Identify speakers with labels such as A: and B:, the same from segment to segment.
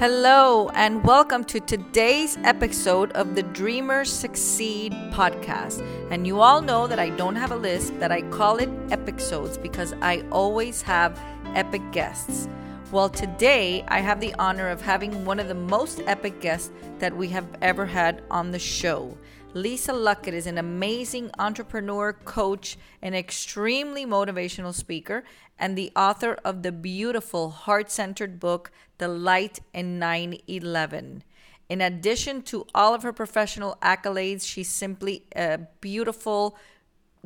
A: Hello, and welcome to today's episode of the Dreamers Succeed podcast. And you all know that I don't have a list, that I call it epicsodes because I always have epic guests. Well, today I have the honor of having one of the most epic guests that we have ever had on the show. Lisa Luckett is an amazing entrepreneur, coach, and extremely motivational speaker, and the author of the beautiful heart centered book, The Light in 9 11. In addition to all of her professional accolades, she's simply a beautiful,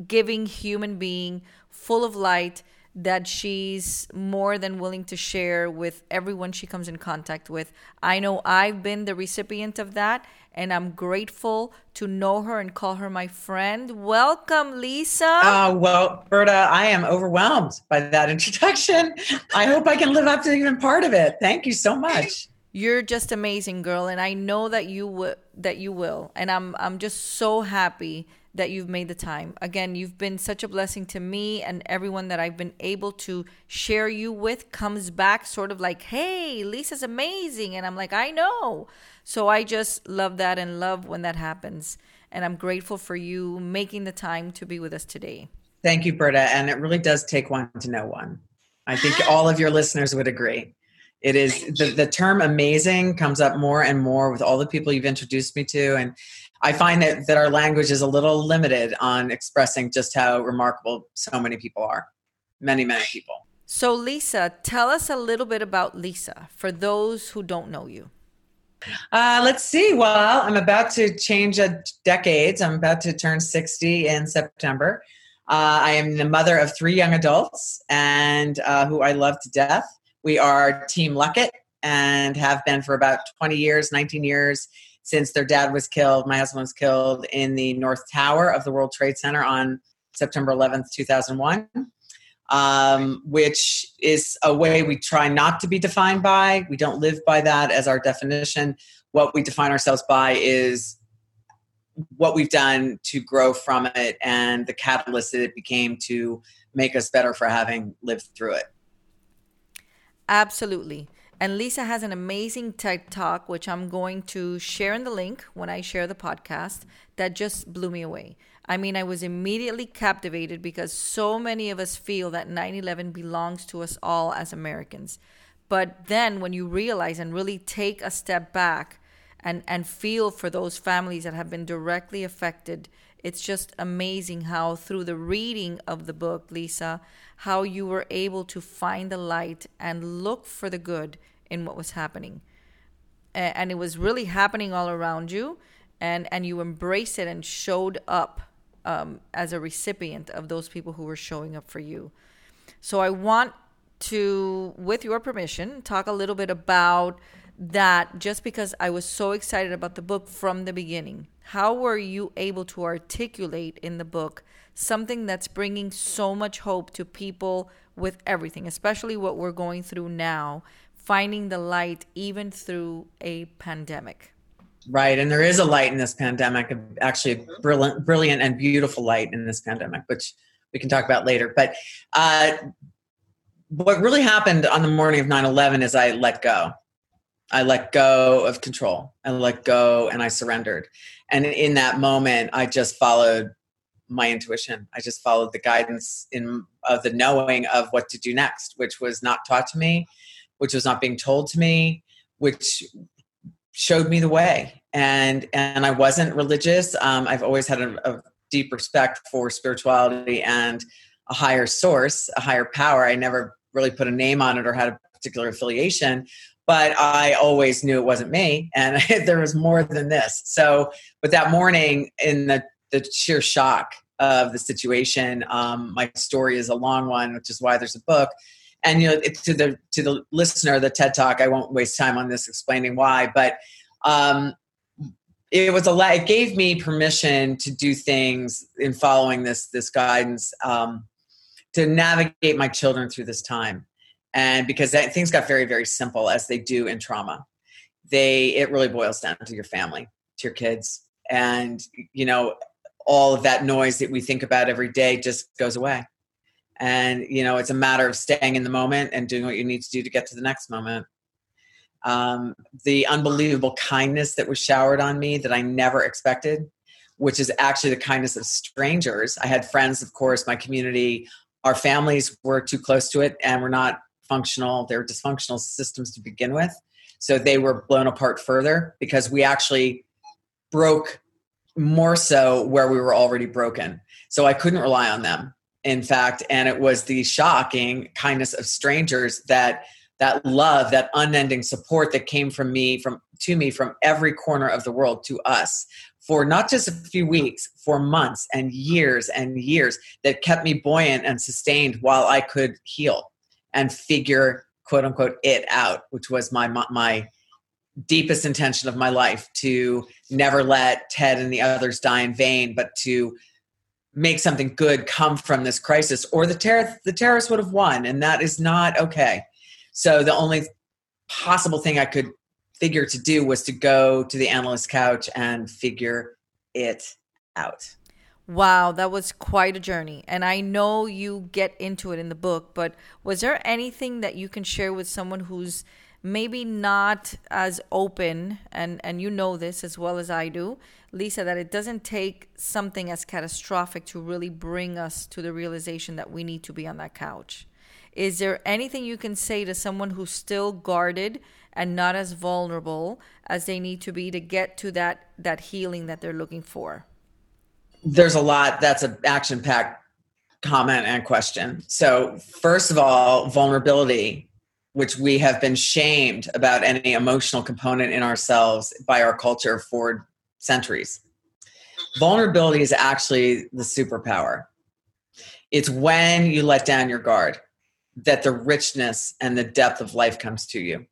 A: giving human being full of light that she's more than willing to share with everyone she comes in contact with. I know I've been the recipient of that, and I'm grateful to know her and call her my friend. Welcome, Lisa.
B: Uh, well, Berta, I am overwhelmed by that introduction. I hope I can live up to even part of it. Thank you so much.
A: You're just amazing, girl, and I know that you will. That you will, and I'm I'm just so happy that you've made the time. Again, you've been such a blessing to me and everyone that I've been able to share you with comes back sort of like, "Hey, Lisa's amazing." And I'm like, "I know." So I just love that and love when that happens. And I'm grateful for you making the time to be with us today.
B: Thank you, Berta. And it really does take one to know one. I think all of your listeners would agree. It is the, the term amazing comes up more and more with all the people you've introduced me to. And I find that, that our language is a little limited on expressing just how remarkable so many people are. Many, many people.
A: So, Lisa, tell us a little bit about Lisa for those who don't know you.
B: Uh, let's see. Well, I'm about to change a decades. I'm about to turn 60 in September. Uh, I am the mother of three young adults and uh, who I love to death. We are Team Luckett and have been for about 20 years, 19 years since their dad was killed. My husband was killed in the North Tower of the World Trade Center on September 11th, 2001, um, which is a way we try not to be defined by. We don't live by that as our definition. What we define ourselves by is what we've done to grow from it and the catalyst that it became to make us better for having lived through it.
A: Absolutely. And Lisa has an amazing TED talk, which I'm going to share in the link when I share the podcast, that just blew me away. I mean, I was immediately captivated because so many of us feel that 9 11 belongs to us all as Americans. But then when you realize and really take a step back and, and feel for those families that have been directly affected, it's just amazing how through the reading of the book, Lisa, how you were able to find the light and look for the good in what was happening. And it was really happening all around you, and, and you embraced it and showed up um, as a recipient of those people who were showing up for you. So I want to, with your permission, talk a little bit about that just because I was so excited about the book from the beginning. How were you able to articulate in the book something that's bringing so much hope to people with everything, especially what we're going through now, finding the light even through a pandemic.
B: Right, and there is a light in this pandemic, actually a mm-hmm. brilliant, brilliant and beautiful light in this pandemic, which we can talk about later. But uh, what really happened on the morning of 9-11 is I let go. I let go of control. I let go and I surrendered. And in that moment, I just followed my intuition. I just followed the guidance in of the knowing of what to do next, which was not taught to me, which was not being told to me, which showed me the way. And and I wasn't religious. Um, I've always had a, a deep respect for spirituality and a higher source, a higher power. I never really put a name on it or had a particular affiliation, but I always knew it wasn't me, and there was more than this. So, but that morning in the the sheer shock of the situation. Um, my story is a long one, which is why there's a book. And you know, it, to the to the listener, the TED Talk. I won't waste time on this explaining why, but um, it was a it gave me permission to do things in following this this guidance um, to navigate my children through this time, and because that, things got very very simple as they do in trauma. They it really boils down to your family, to your kids, and you know all of that noise that we think about every day just goes away and you know it's a matter of staying in the moment and doing what you need to do to get to the next moment um, the unbelievable kindness that was showered on me that I never expected, which is actually the kindness of strangers. I had friends, of course, my community, our families were too close to it and we're not functional. They were dysfunctional systems to begin with. So they were blown apart further because we actually broke more so where we were already broken. So I couldn't rely on them, in fact. And it was the shocking kindness of strangers that that love, that unending support that came from me, from to me from every corner of the world to us for not just a few weeks, for months and years and years that kept me buoyant and sustained while I could heal and figure quote unquote it out, which was my my deepest intention of my life to never let Ted and the others die in vain, but to make something good come from this crisis, or the terror the terrorists would have won, and that is not okay. So the only possible thing I could figure to do was to go to the analyst couch and figure it out.
A: Wow, that was quite a journey. And I know you get into it in the book, but was there anything that you can share with someone who's maybe not as open and and you know this as well as I do, Lisa, that it doesn't take something as catastrophic to really bring us to the realization that we need to be on that couch. Is there anything you can say to someone who's still guarded and not as vulnerable as they need to be to get to that that healing that they're looking for?
B: There's a lot that's an action packed comment and question. So, first of all, vulnerability which we have been shamed about any emotional component in ourselves by our culture for centuries. Vulnerability is actually the superpower. It's when you let down your guard that the richness and the depth of life comes to you.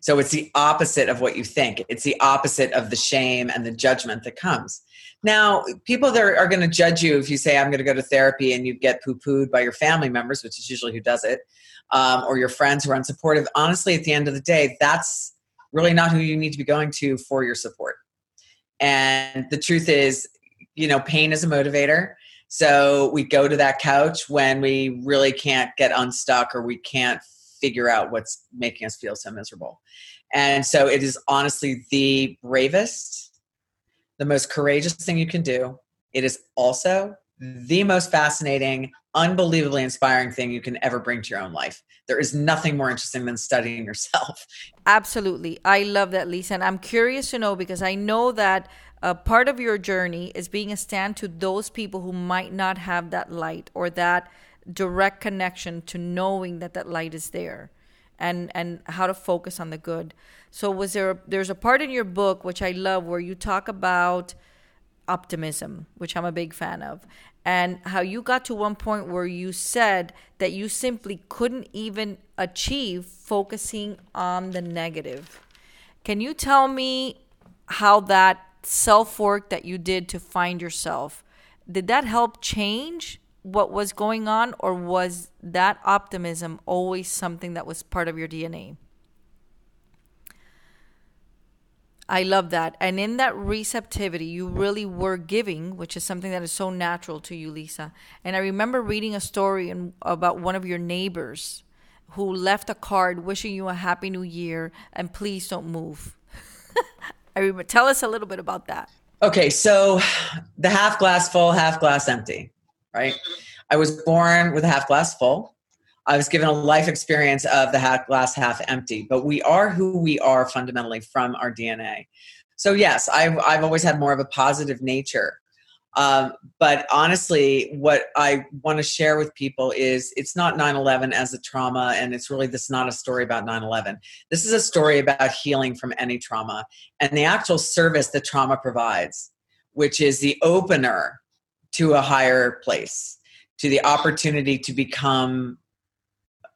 B: So it's the opposite of what you think. It's the opposite of the shame and the judgment that comes. Now, people are going to judge you if you say, I'm going to go to therapy and you get poo pooed by your family members, which is usually who does it, um, or your friends who are unsupportive. Honestly, at the end of the day, that's really not who you need to be going to for your support. And the truth is, you know, pain is a motivator. So we go to that couch when we really can't get unstuck or we can't figure out what's making us feel so miserable. And so it is honestly the bravest, the most courageous thing you can do. It is also the most fascinating, unbelievably inspiring thing you can ever bring to your own life. There is nothing more interesting than studying yourself.
A: Absolutely. I love that, Lisa. And I'm curious to know because I know that a part of your journey is being a stand to those people who might not have that light or that direct connection to knowing that that light is there and and how to focus on the good. So was there there's a part in your book which i love where you talk about optimism which i'm a big fan of and how you got to one point where you said that you simply couldn't even achieve focusing on the negative. Can you tell me how that self work that you did to find yourself did that help change what was going on, or was that optimism always something that was part of your DNA? I love that. And in that receptivity, you really were giving, which is something that is so natural to you, Lisa. And I remember reading a story in, about one of your neighbors who left a card wishing you a happy new year and please don't move. I remember, tell us a little bit about that.
B: Okay, so the half glass full, half glass empty right? I was born with a half glass full. I was given a life experience of the half glass half empty, but we are who we are fundamentally from our DNA. So yes, I've I've always had more of a positive nature. Um, but honestly, what I want to share with people is it's not 9 11 as a trauma, and it's really this not a story about 9 11. This is a story about healing from any trauma and the actual service that trauma provides, which is the opener to a higher place, to the opportunity to become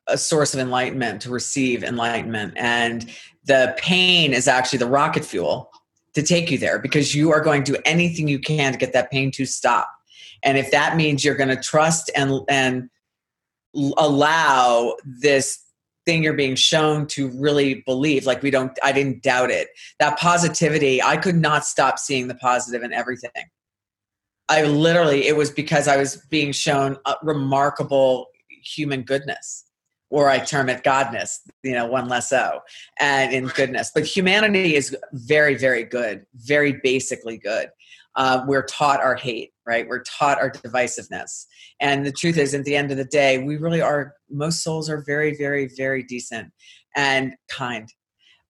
B: a source of enlightenment, to receive enlightenment. And the pain is actually the rocket fuel to take you there because you are going to do anything you can to get that pain to stop. And if that means you're going to trust and and allow this thing you're being shown to really believe like we don't i didn't doubt it that positivity i could not stop seeing the positive in everything I literally, it was because I was being shown remarkable human goodness or I term it godness, you know, one less O, and in goodness. But humanity is very, very good, very basically good. Uh, we're taught our hate, right? We're taught our divisiveness. And the truth is, at the end of the day, we really are, most souls are very, very, very decent and kind.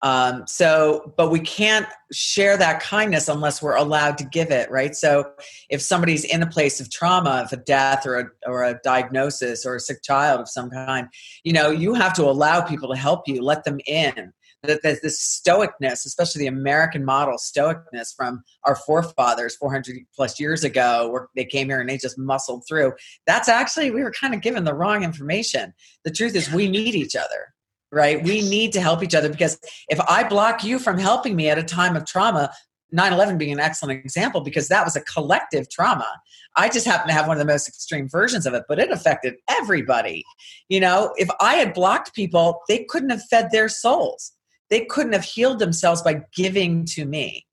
B: Um, so, but we can't share that kindness unless we're allowed to give it, right? So, if somebody's in a place of trauma, of a death or a, or a diagnosis or a sick child of some kind, you know, you have to allow people to help you, let them in. That there's this stoicness, especially the American model stoicness from our forefathers 400 plus years ago, where they came here and they just muscled through. That's actually, we were kind of given the wrong information. The truth is, we need each other right? We need to help each other because if I block you from helping me at a time of trauma, 9 11 being an excellent example because that was a collective trauma. I just happen to have one of the most extreme versions of it, but it affected everybody. You know, if I had blocked people, they couldn't have fed their souls, they couldn't have healed themselves by giving to me.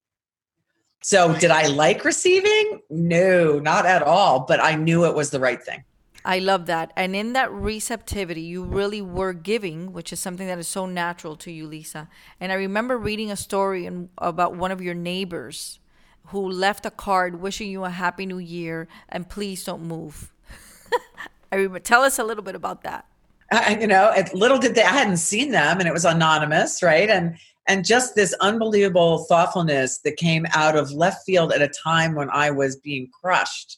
B: So, did I like receiving? No, not at all, but I knew it was the right thing.
A: I love that. And in that receptivity, you really were giving, which is something that is so natural to you, Lisa. And I remember reading a story in, about one of your neighbors who left a card wishing you a happy new year and please don't move. I remember, tell us a little bit about that.
B: You know, little did they, I hadn't seen them and it was anonymous, right? And and just this unbelievable thoughtfulness that came out of left field at a time when I was being crushed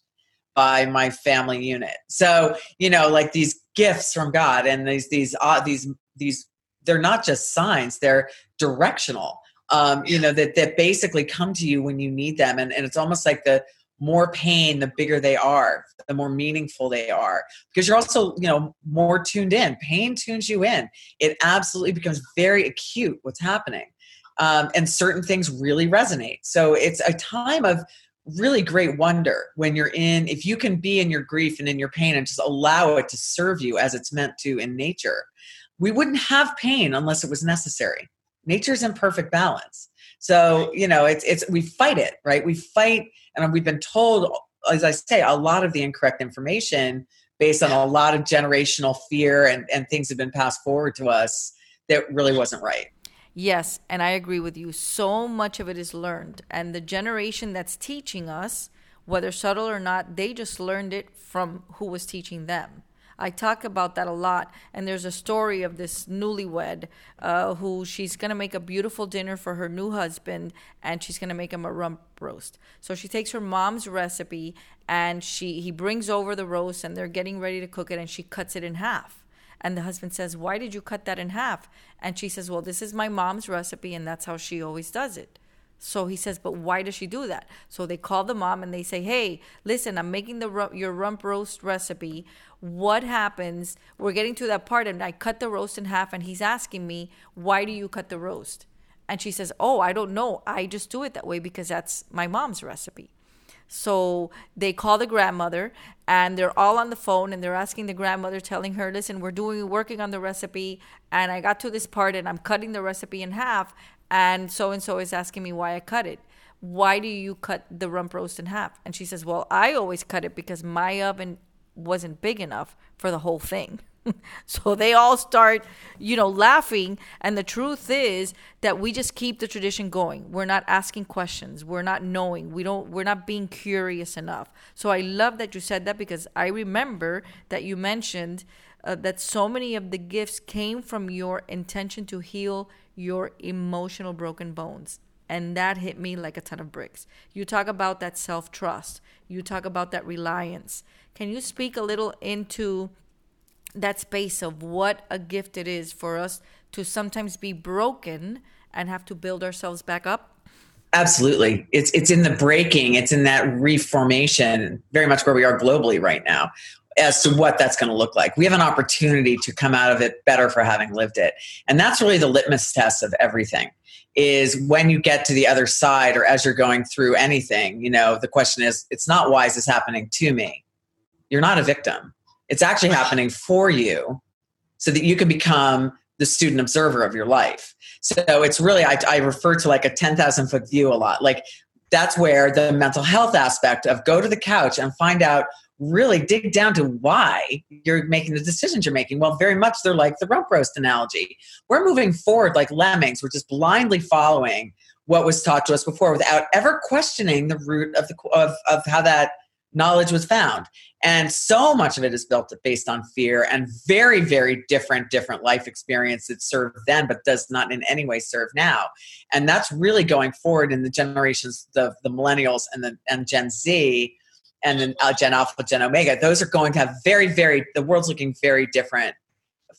B: by my family unit. So, you know, like these gifts from God and these these uh, these these they're not just signs, they're directional. Um, you know, that that basically come to you when you need them. And, and it's almost like the more pain, the bigger they are, the more meaningful they are. Because you're also, you know, more tuned in. Pain tunes you in. It absolutely becomes very acute what's happening. Um, and certain things really resonate. So it's a time of really great wonder when you're in if you can be in your grief and in your pain and just allow it to serve you as it's meant to in nature we wouldn't have pain unless it was necessary. Nature's in perfect balance. So you know it's it's we fight it right? We fight and we've been told as i say a lot of the incorrect information based on a lot of generational fear and and things have been passed forward to us that really wasn't right
A: Yes, and I agree with you. So much of it is learned. And the generation that's teaching us, whether subtle or not, they just learned it from who was teaching them. I talk about that a lot. And there's a story of this newlywed uh, who she's going to make a beautiful dinner for her new husband and she's going to make him a rump roast. So she takes her mom's recipe and she he brings over the roast and they're getting ready to cook it and she cuts it in half and the husband says, Why did you cut that in half? And she says, Well, this is my mom's recipe, and that's how she always does it. So he says, but why does she do that? So they call the mom and they say, hey, listen, I'm making the your rump roast recipe. What happens? We're getting to that part, and I cut the roast in half, and he's asking me, why do you cut the roast? And she says, oh, I don't know. I just do it that way because that's my mom's recipe. So they call the grandmother and they're all on the phone and they're asking the grandmother, telling her, listen, we're doing working on the recipe and I got to this part and I'm cutting the recipe in half and so and so is asking me why I cut it. Why do you cut the rump roast in half? And she says, Well, I always cut it because my oven wasn't big enough for the whole thing. so they all start, you know, laughing. And the truth is that we just keep the tradition going. We're not asking questions. We're not knowing. We don't. We're not being curious enough. So I love that you said that because I remember that you mentioned uh, that so many of the gifts came from your intention to heal your emotional broken bones. And that hit me like a ton of bricks. You talk about that self trust. You talk about that reliance. Can you speak a little into that space of what a gift it is for us to sometimes be broken and have to build ourselves back up?
B: Absolutely. It's it's in the breaking, it's in that reformation, very much where we are globally right now as to what that's going to look like. We have an opportunity to come out of it better for having lived it. And that's really the litmus test of everything is when you get to the other side or as you're going through anything, you know, the question is it's not why is this happening to me? You're not a victim it's actually happening for you so that you can become the student observer of your life. So it's really, I, I refer to like a 10,000 foot view a lot. Like that's where the mental health aspect of go to the couch and find out really dig down to why you're making the decisions you're making. Well, very much they're like the rump roast analogy. We're moving forward like lemmings. We're just blindly following what was taught to us before without ever questioning the root of the of, of how that knowledge was found. And so much of it is built based on fear and very very different different life experience that served then but does not in any way serve now. And that's really going forward in the generations the, the millennials and the and gen z and then uh, gen alpha gen omega those are going to have very very the world's looking very different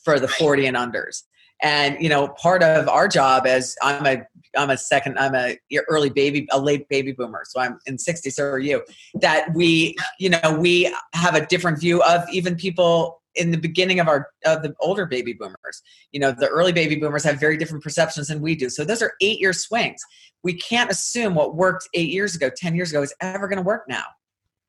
B: for the 40 and unders and you know part of our job as i'm a i'm a second i'm a early baby a late baby boomer. So i'm in 60 so are you. That we you know we have a different view of even people in the beginning of our of the older baby boomers. You know the early baby boomers have very different perceptions than we do. So those are eight year swings. We can't assume what worked eight years ago ten years ago is ever going to work now.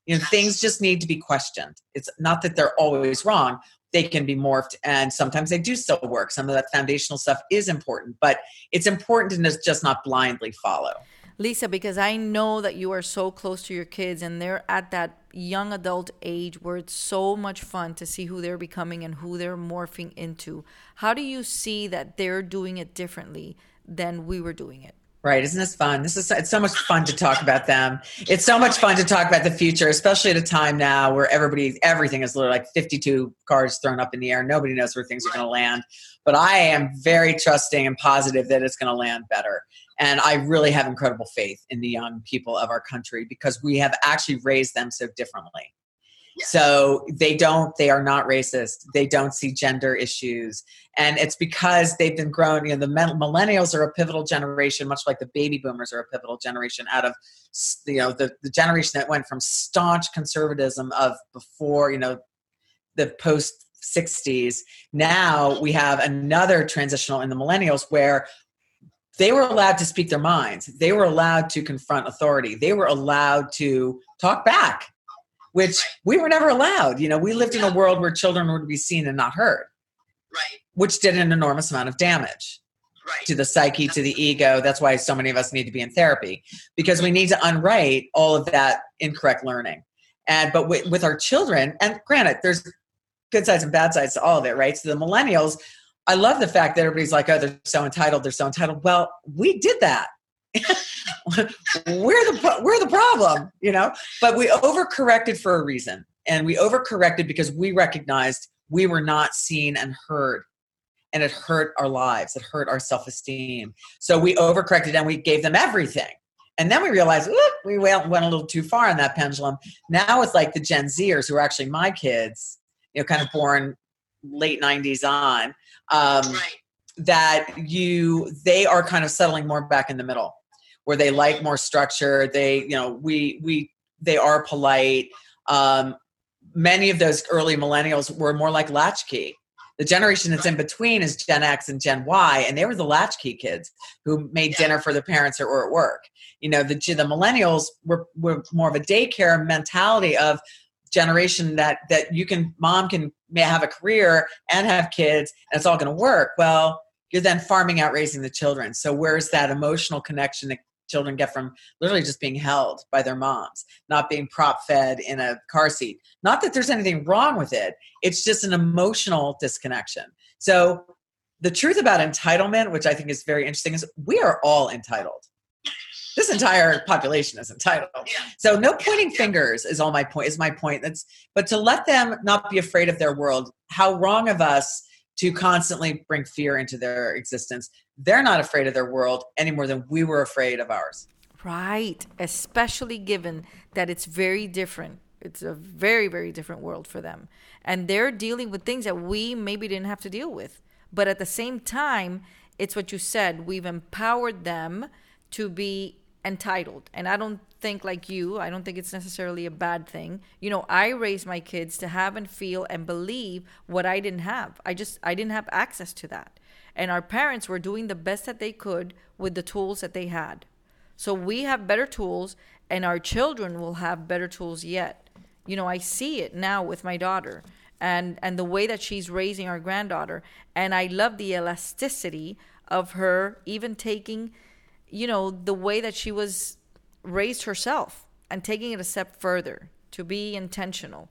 B: You know things just need to be questioned. It's not that they're always wrong they can be morphed and sometimes they do still work. Some of that foundational stuff is important but it's important to just not blindly follow.
A: Lisa because i know that you are so close to your kids and they're at that young adult age where it's so much fun to see who they're becoming and who they're morphing into. How do you see that they're doing it differently than we were doing it
B: Right. Isn't this fun? This is it's so much fun to talk about them. It's so much fun to talk about the future, especially at a time now where everybody everything is literally like 52 cars thrown up in the air. Nobody knows where things are going to land. But I am very trusting and positive that it's going to land better. And I really have incredible faith in the young people of our country because we have actually raised them so differently. So they don't, they are not racist. They don't see gender issues. And it's because they've been grown, you know, the millennials are a pivotal generation, much like the baby boomers are a pivotal generation out of, you know, the, the generation that went from staunch conservatism of before, you know, the post 60s. Now we have another transitional in the millennials where they were allowed to speak their minds. They were allowed to confront authority. They were allowed to talk back which we were never allowed. You know, we lived in a world where children were to be seen and not heard.
C: Right.
B: Which did an enormous amount of damage.
C: Right.
B: To the psyche, to the ego. That's why so many of us need to be in therapy because we need to unwrite all of that incorrect learning. And but with, with our children, and granted, there's good sides and bad sides to all of it, right? So the millennials, I love the fact that everybody's like, oh, they're so entitled, they're so entitled. Well, we did that. we're the we're the problem, you know. But we overcorrected for a reason, and we overcorrected because we recognized we were not seen and heard, and it hurt our lives. It hurt our self esteem. So we overcorrected and we gave them everything. And then we realized we went, went a little too far on that pendulum. Now it's like the Gen Zers, who are actually my kids, you know, kind of born late 90s on. Um, that you they are kind of settling more back in the middle where they like more structure. They, you know, we we they are polite. Um, many of those early millennials were more like latchkey. The generation that's in between is Gen X and Gen Y, and they were the latchkey kids who made dinner for their parents or, or at work. You know, the the millennials were were more of a daycare mentality of generation that that you can mom can have a career and have kids and it's all going to work well you're then farming out raising the children so where's that emotional connection that children get from literally just being held by their moms, not being prop fed in a car seat. Not that there's anything wrong with it, it's just an emotional disconnection. So, the truth about entitlement, which I think is very interesting, is we are all entitled. This entire population is entitled. So no pointing fingers is all my point is my point. That's but to let them not be afraid of their world, how wrong of us to constantly bring fear into their existence. They're not afraid of their world any more than we were afraid of ours.
A: Right. Especially given that it's very different. It's a very, very different world for them. And they're dealing with things that we maybe didn't have to deal with. But at the same time, it's what you said. We've empowered them to be entitled. And I don't think like you, I don't think it's necessarily a bad thing. You know, I raised my kids to have and feel and believe what I didn't have. I just I didn't have access to that. And our parents were doing the best that they could with the tools that they had. So we have better tools and our children will have better tools yet. You know, I see it now with my daughter and and the way that she's raising our granddaughter and I love the elasticity of her even taking you know, the way that she was raised herself and taking it a step further to be intentional.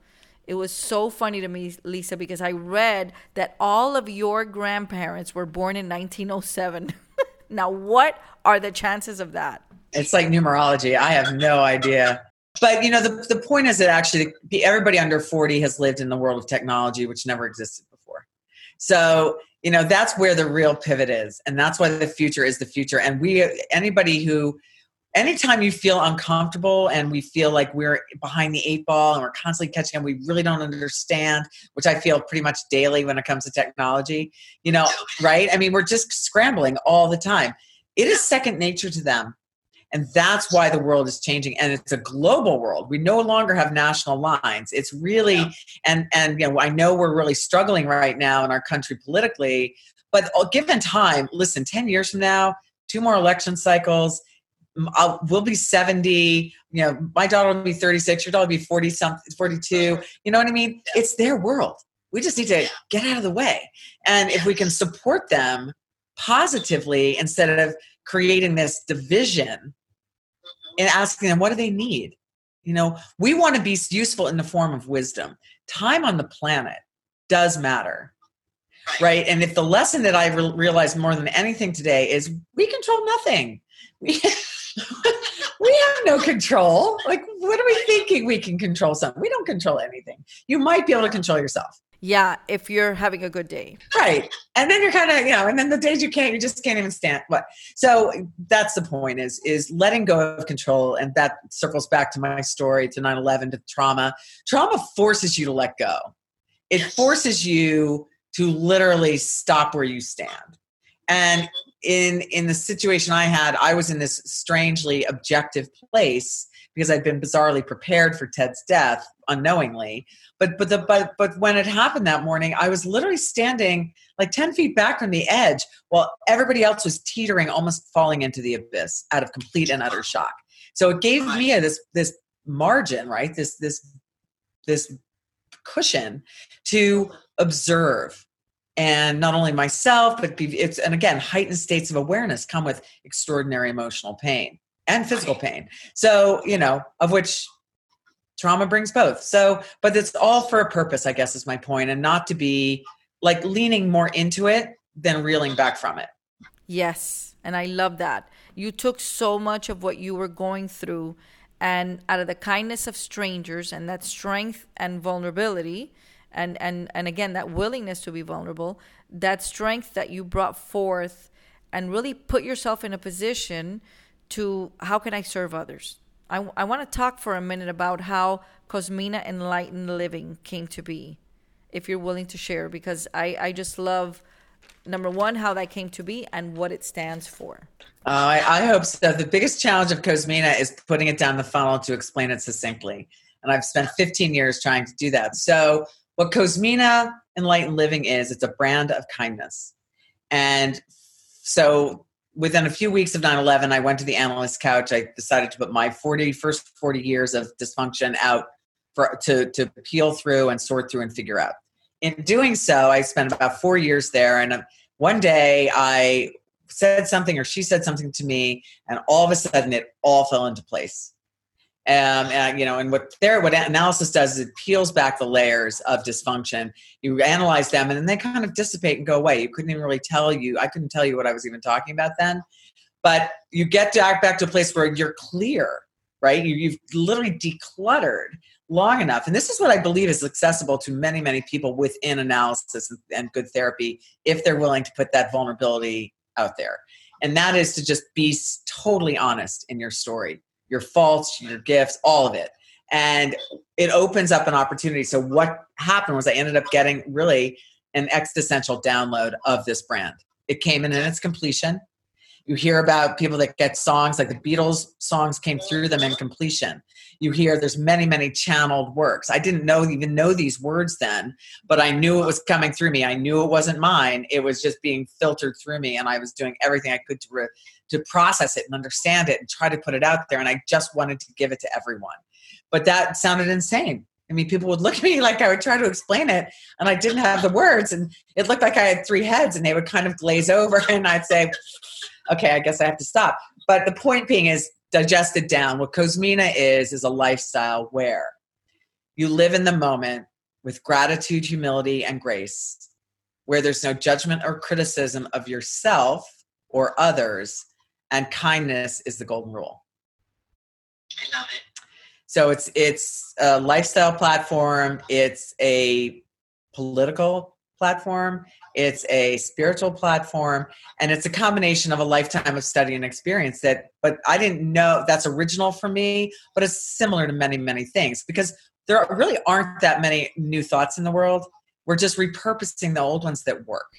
A: It was so funny to me, Lisa, because I read that all of your grandparents were born in 1907. now, what are the chances of that?
B: It's like numerology. I have no idea. But you know, the, the point is that actually everybody under 40 has lived in the world of technology, which never existed before. So, you know, that's where the real pivot is. And that's why the future is the future. And we anybody who anytime you feel uncomfortable and we feel like we're behind the eight ball and we're constantly catching up, we really don't understand, which I feel pretty much daily when it comes to technology, you know, right? I mean, we're just scrambling all the time. It is second nature to them. And that's why the world is changing. And it's a global world. We no longer have national lines. It's really, yeah. and, and, you know, I know we're really struggling right now in our country politically, but uh, given time, listen, 10 years from now, two more election cycles, I'll, we'll be 70 you know my daughter will be 36 your daughter will be 40 something 42 you know what i mean? It's their world. We just need to get out of the way. And if we can support them positively instead of creating this division mm-hmm. and asking them what do they need you know? We want to be useful in the form of wisdom. Time on the planet does matter right, right? and if the lesson that i re- realized more than anything today is we control nothing. We we have no control. Like, what are we thinking we can control something? We don't control anything. You might be able to control yourself.
A: Yeah, if you're having a good day.
B: Right. And then you're kind of, you know, and then the days you can't, you just can't even stand what. So that's the point is is letting go of control. And that circles back to my story, to 9-11, to trauma. Trauma forces you to let go. It forces you to literally stop where you stand. And in in the situation I had, I was in this strangely objective place because I'd been bizarrely prepared for Ted's death unknowingly. But but the but but when it happened that morning, I was literally standing like 10 feet back from the edge while everybody else was teetering, almost falling into the abyss out of complete and utter shock. So it gave me a, this this margin, right? This this this cushion to observe and not only myself but it's and again heightened states of awareness come with extraordinary emotional pain and physical pain. So you know of which trauma brings both. So but it's all for a purpose i guess is my point and not to be like leaning more into it than reeling back from it.
A: Yes and i love that. You took so much of what you were going through and out of the kindness of strangers and that strength and vulnerability and and and again that willingness to be vulnerable that strength that you brought forth and really put yourself in a position to how can i serve others? I, I want to talk for a minute about how cosmina enlightened living came to be if you're willing to share because i i just love number one how that came to be and what it stands for.
B: Uh, I, I hope so. The biggest challenge of cosmina is putting it down the funnel to explain it succinctly. And i've spent 15 years trying to do that. So what Cosmina Enlightened Living is, it's a brand of kindness. And so within a few weeks of 9-11, I went to the analyst couch. I decided to put my 40, first 40 years of dysfunction out for, to, to peel through and sort through and figure out. In doing so, I spent about four years there. And um, one day I said something or she said something to me, and all of a sudden it all fell into place. Um, and you know, and what there, what analysis does is it peels back the layers of dysfunction. You analyze them, and then they kind of dissipate and go away. You couldn't even really tell you. I couldn't tell you what I was even talking about then. But you get back back to a place where you're clear, right? You, you've literally decluttered long enough, and this is what I believe is accessible to many, many people within analysis and good therapy if they're willing to put that vulnerability out there. And that is to just be totally honest in your story your faults, your gifts, all of it. And it opens up an opportunity. So what happened was I ended up getting really an existential download of this brand. It came in in its completion. You hear about people that get songs like the Beatles songs came through them in completion. You hear there's many, many channeled works. I didn't know even know these words then, but I knew it was coming through me. I knew it wasn't mine. It was just being filtered through me, and I was doing everything I could to re- to process it and understand it and try to put it out there. And I just wanted to give it to everyone. But that sounded insane. I mean, people would look at me like I would try to explain it and I didn't have the words. And it looked like I had three heads and they would kind of glaze over. And I'd say, okay, I guess I have to stop. But the point being is digest it down. What Cosmina is, is a lifestyle where you live in the moment, with gratitude, humility, and grace, where there's no judgment or criticism of yourself or others, and kindness is the golden rule.
C: I love it.
B: So it's it's a lifestyle platform, it's a political platform, it's a spiritual platform, and it's a combination of a lifetime of study and experience that but I didn't know that's original for me, but it's similar to many, many things because there really aren't that many new thoughts in the world. We're just repurposing the old ones that work.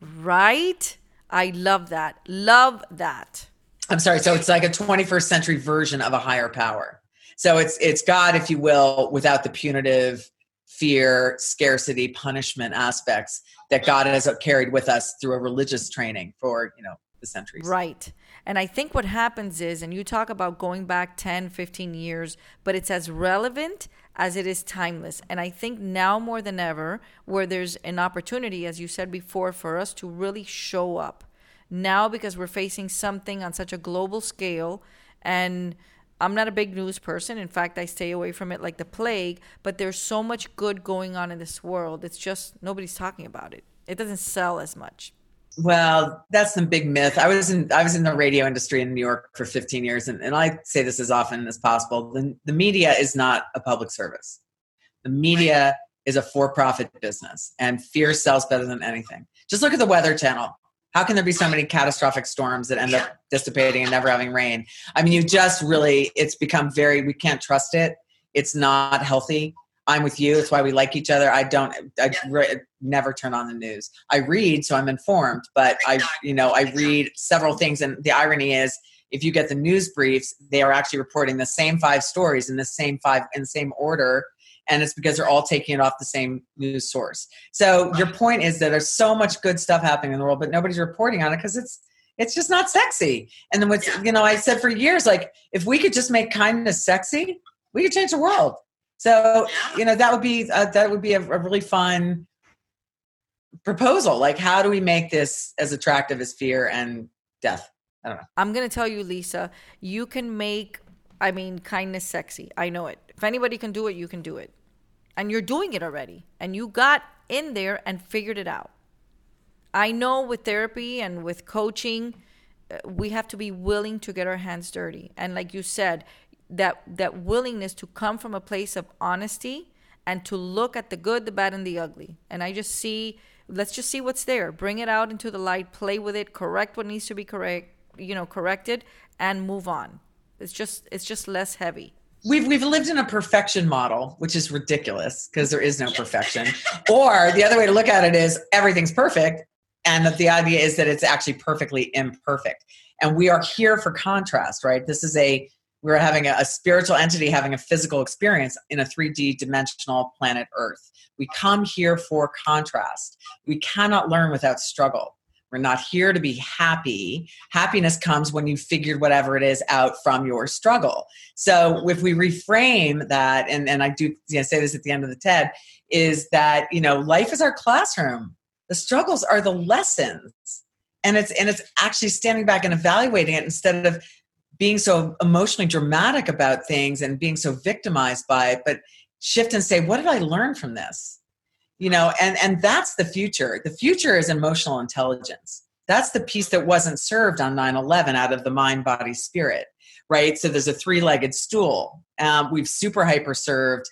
A: Right? I love that. Love that.
B: I'm sorry. So it's like a 21st century version of a higher power. So it's it's God, if you will, without the punitive fear, scarcity, punishment aspects that God has carried with us through a religious training for, you know, the centuries.
A: Right. And I think what happens is, and you talk about going back 10, 15 years, but it's as relevant as it is timeless. And I think now more than ever, where there's an opportunity, as you said before, for us to really show up. Now, because we're facing something on such a global scale, and I'm not a big news person. In fact, I stay away from it like the plague, but there's so much good going on in this world. It's just nobody's talking about it. It doesn't sell as much.
B: Well, that's some big myth. I was in I was in the radio industry in New York for 15 years, and, and I say this as often as possible. The, the media is not a public service. The media is a for-profit business, and fear sells better than anything. Just look at the Weather Channel. How can there be so many catastrophic storms that end up dissipating and never having rain? I mean, you just really it's become very we can't trust it. It's not healthy. I'm with you. It's why we like each other. I don't. I yeah. re- never turn on the news. I read, so I'm informed. But I, you know, I read several things, and the irony is, if you get the news briefs, they are actually reporting the same five stories in the same five in the same order, and it's because they're all taking it off the same news source. So your point is that there's so much good stuff happening in the world, but nobody's reporting on it because it's it's just not sexy. And then what's you know, I said for years, like if we could just make kindness sexy, we could change the world so you know that would be uh, that would be a, a really fun proposal. Like, how do we make this as attractive as fear and death? I don't know.
A: I'm gonna tell you, Lisa. You can make, I mean, kindness sexy. I know it. If anybody can do it, you can do it, and you're doing it already. And you got in there and figured it out. I know with therapy and with coaching, uh, we have to be willing to get our hands dirty. And like you said, that that willingness to come from a place of honesty and to look at the good, the bad, and the ugly. And I just see, let's just see what's there. Bring it out into the light, play with it, correct what needs to be correct, you know, corrected, and move on. It's just it's just less heavy.
B: We've we've lived in a perfection model, which is ridiculous because there is no perfection. or the other way to look at it is everything's perfect, and that the idea is that it's actually perfectly imperfect. And we are here for contrast, right? This is a we're having a, a, spiritual entity having a physical experience in a 3D dimensional planet Earth. We come here for contrast. We cannot learn without struggle. We're not here to be happy. Happiness comes when you figured whatever it is out from your struggle. So if we reframe that, and, and I do you know, say this at the end of the TED, is that you know life is our classroom. The struggles are the lessons and it's and it's actually standing back and evaluating it instead of being so emotionally dramatic about things and being so victimized by it but shift and say what did i learn from this you know and and that's the future. The future is emotional intelligence. That's the piece that wasn't served on 9-11 out of the mind body spirit right? So there's a three-legged stool. Um, we've super hyper served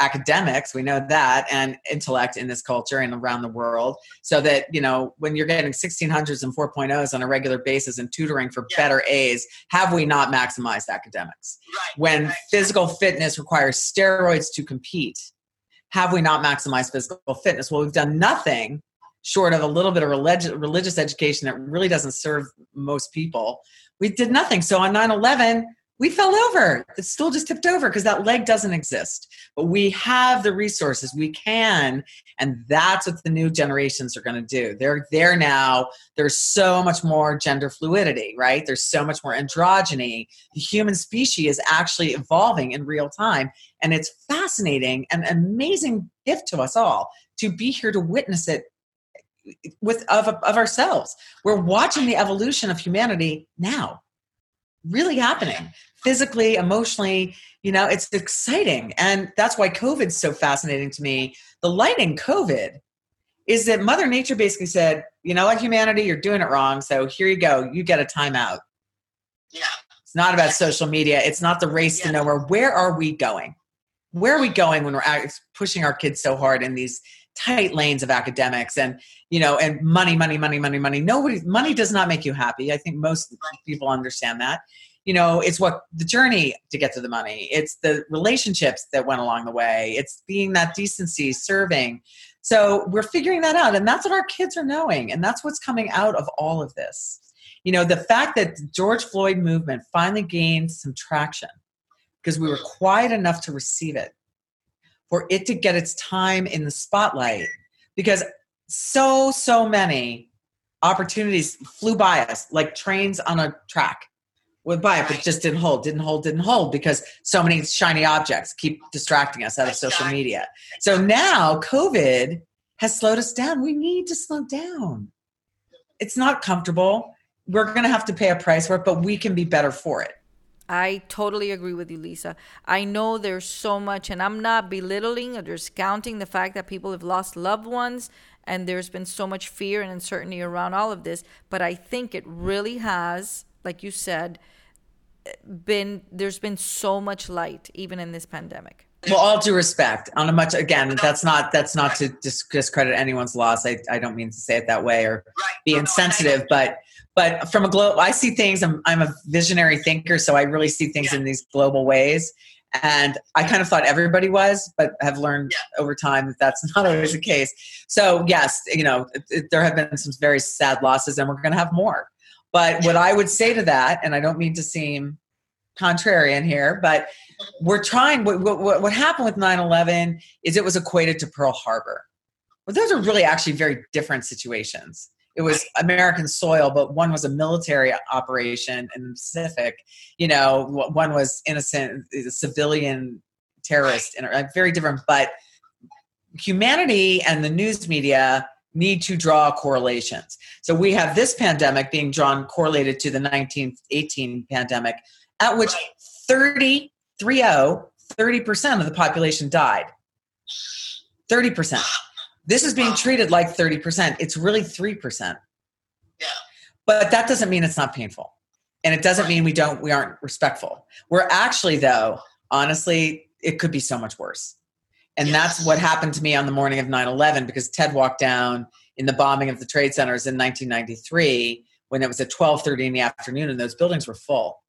B: academics we know that and intellect in this culture and around the world. So that you know when you're getting 1600s and 4.0s on a regular basis and tutoring for yeah. better a's have we not maximized academics?
C: Right,
B: when
C: right.
B: physical fitness requires steroids to compete have we not maximized physical fitness? Well we've done nothing short of a little bit of religious, religious education that really doesn't serve most people. We did nothing. So on 9-11 we fell over. The stool just tipped over because that leg doesn't exist. But we have the resources. We can. And that's what the new generations are going to do. They're there now. There's so much more gender fluidity, right? There's so much more androgyny. The human species is actually evolving in real time. And it's fascinating and amazing gift to us all to be here to witness it with of, of ourselves. We're watching the evolution of humanity now really happening physically, emotionally. You know, it's exciting. And that's why COVID's so fascinating to me. The light in COVID is that Mother Nature basically said, you know what, humanity, you're doing it wrong. So here you go. You get a timeout.
C: Yeah.
B: It's not about social media. It's not the race to nowhere. Where are we going? Where are we going when we're pushing our kids so hard in these tight lanes of academics and you know and money money money money money nobody money does not make you happy i think most people understand that you know it's what the journey to get to the money. It's the relationships that went along the way. It's being that decency serving. So we're figuring that out and that's what our kids are knowing and that's what's coming out of all of this. You know the fact that the george floyd movement finally gained some traction because we were quiet enough to receive it for it to get its time in the spotlight because so so many opportunities flew by us like trains on a track went by but just didn't hold didn't hold didn't hold because so many shiny objects keep distracting us out of social media. So now covid has slowed us down. We need to slow down. It's not comfortable. We're going to have to pay a price for it but we can be better for it.
A: I totally agree with you, Lisa. I know there's so much, and I'm not belittling or discounting the fact that people have lost loved ones and there's been so much fear and uncertainty around all of this. But I think it really has, like you said, been there's been so much light even in this pandemic.
B: Well, all due respect, on a much again, that's not that's not to discredit anyone's loss. I, I don't mean to say it that way or be insensitive, but but from a global i see things I'm, I'm a visionary thinker so i really see things yeah. in these global ways and i kind of thought everybody was but have learned yeah. over time that that's not always the case so yes you know it, it, there have been some very sad losses and we're going to have more but what i would say to that and i don't mean to seem contrarian here but we're trying what, what, what happened with 9-11 is it was equated to pearl harbor well those are really actually very different situations it was American soil, but one was a military operation in the Pacific. You know, one was innocent civilian terrorist, and uh, very different. But humanity and the news media need to draw correlations. So we have this pandemic being drawn correlated to the 1918 pandemic, at which 30, 30% of the population died. 30%. This is being treated like 30%. It's really 3%.
C: Yeah.
B: But that doesn't mean it's not painful. And it doesn't mean we don't we aren't respectful. We're actually though, honestly, it could be so much worse. And yes. that's what happened to me on the morning of 9/11 because Ted walked down in the bombing of the trade centers in 1993 when it was at 12:30 in the afternoon and those buildings were full.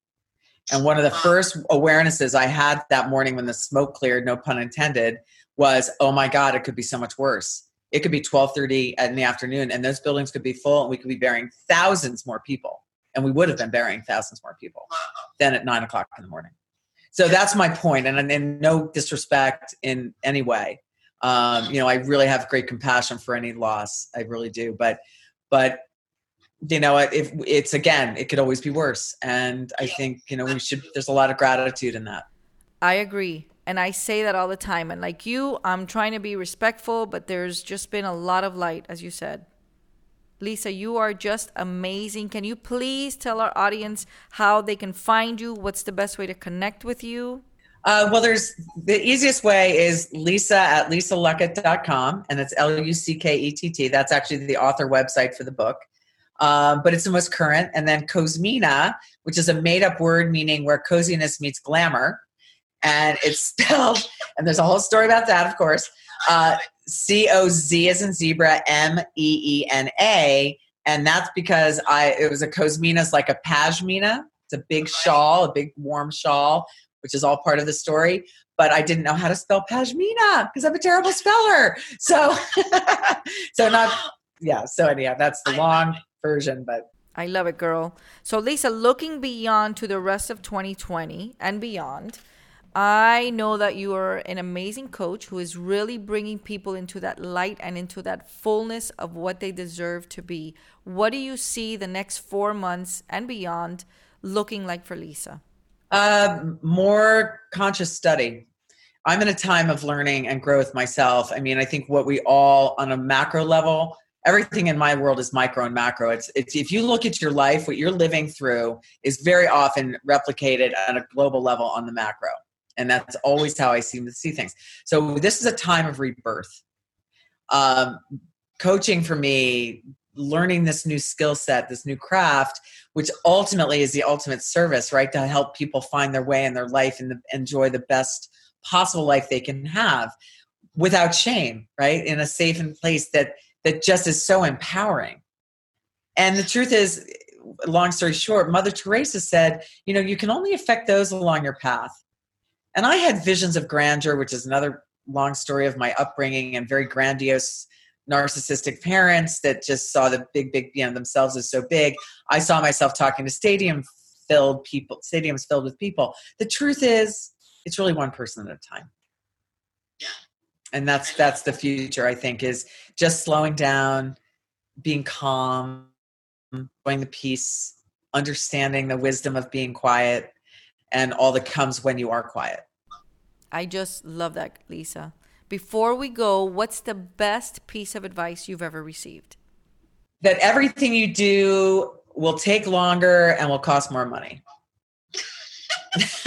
B: And one of the first awarenesses I had that morning when the smoke cleared, no pun intended, was, "Oh my god, it could be so much worse." it could be 12:30 in the afternoon, and those buildings could be full, and we could be burying thousands more people, and we would have been burying thousands more people than at nine o'clock in the morning. So that's my point, and in no disrespect in any way. Um, you know, I really have great compassion for any loss. I really do, but but you know, if it's again, it could always be worse, and I think you know we should. There's a lot of gratitude in that.
A: I agree. And I say that all the time. And like you, I'm trying to be respectful, but there's just been a lot of light, as you said. Lisa, you are just amazing. Can you please tell our audience how they can find you? What's the best way to connect with you?
B: Uh, well, there's the easiest way is lisa at lisaluckett.com, and it's L U C K E T T. That's actually the author website for the book. Um, but it's the most current. And then Cozmeena, which is a made up word meaning where coziness meets glamour and it's spelled, and there's a whole story about that, of course. Uh, C O Z as in zebra, M E E N A, and that's because I it was a cosmina, cosmina's like a pashmina. It's a big shawl, a big warm shawl, which is all part of the story. But I didn't know how to spell pashmina because I'm a terrible speller. So, so not yeah. So anyhow, that's the long version, but
A: I love it, girl. So, Lisa, looking beyond to the rest of 2020 and beyond, I know that you are an amazing coach who is really bringing people into that light and into that fullness of what they deserve to be. What do you see the next four months and beyond looking like for Lisa?
B: Uh, more conscious study. I'm in a time of learning and growth myself. I mean, I think what we all, on a macro level, everything in my world is micro and macro. It's, it's if you look at your life, what you're living through is very often replicated at a global level on the macro. And that's always how I seem to see things. So this is a time of rebirth. Um, coaching for me, learning this new skill set, this new craft, which ultimately is the ultimate service, right? To help people find their way in their life and the, enjoy the best possible life they can have without shame, right? In a safe and place that that just is so empowering. And the truth is, long story short, Mother Teresa said, you know, you can only affect those along your path. And I had visions of grandeur, which is another long story of my upbringing and very grandiose narcissistic parents that just saw the big, big, you know, themselves as so big. I saw myself talking to stadium filled people, stadiums filled with people. The truth is, it's really one person at a time.
C: Yeah.
B: And that's that's the future, I think, is just slowing down, being calm, enjoying the peace, understanding the wisdom of being quiet, and all that comes when you are quiet.
A: I just love that, Lisa. Before we go, what's the best piece of advice you've ever received?
B: That everything you do will take longer and will cost more money.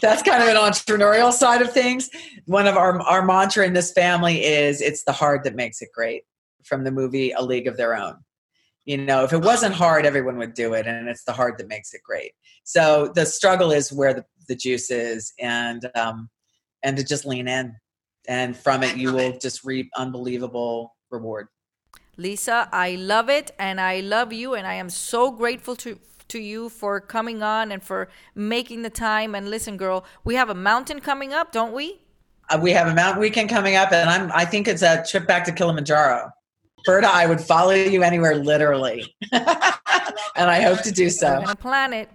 B: That's kind of an entrepreneurial side of things. One of our our mantra in this family is it's the hard that makes it great from the movie A League of Their Own. You know, if it wasn't hard, everyone would do it, and it's the hard that makes it great. So the struggle is where the, the juice is, and um, and to just lean in. And from it, you will just reap unbelievable reward.
A: Lisa, I love it and I love you and I am so grateful to to you for coming on and for making the time and listen girl, we have a mountain coming up, don't we?
B: Uh, we have a mountain weekend coming up and I'm I think it's a trip back to Kilimanjaro. Berta, I would follow you anywhere literally. and I hope to do so.
A: I'm gonna plan it.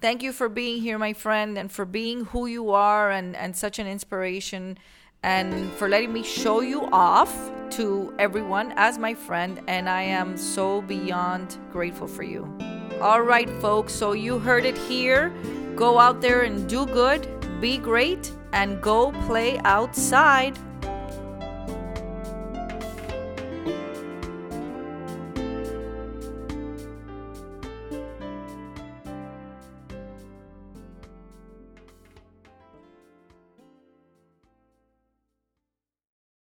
A: Thank you for being here, my friend, and for being who you are and, and such an inspiration and for letting me show you off to everyone as my friend. And I am so beyond grateful for you. All right, folks. So you heard it here. Go out there and do good, be great, and go play outside.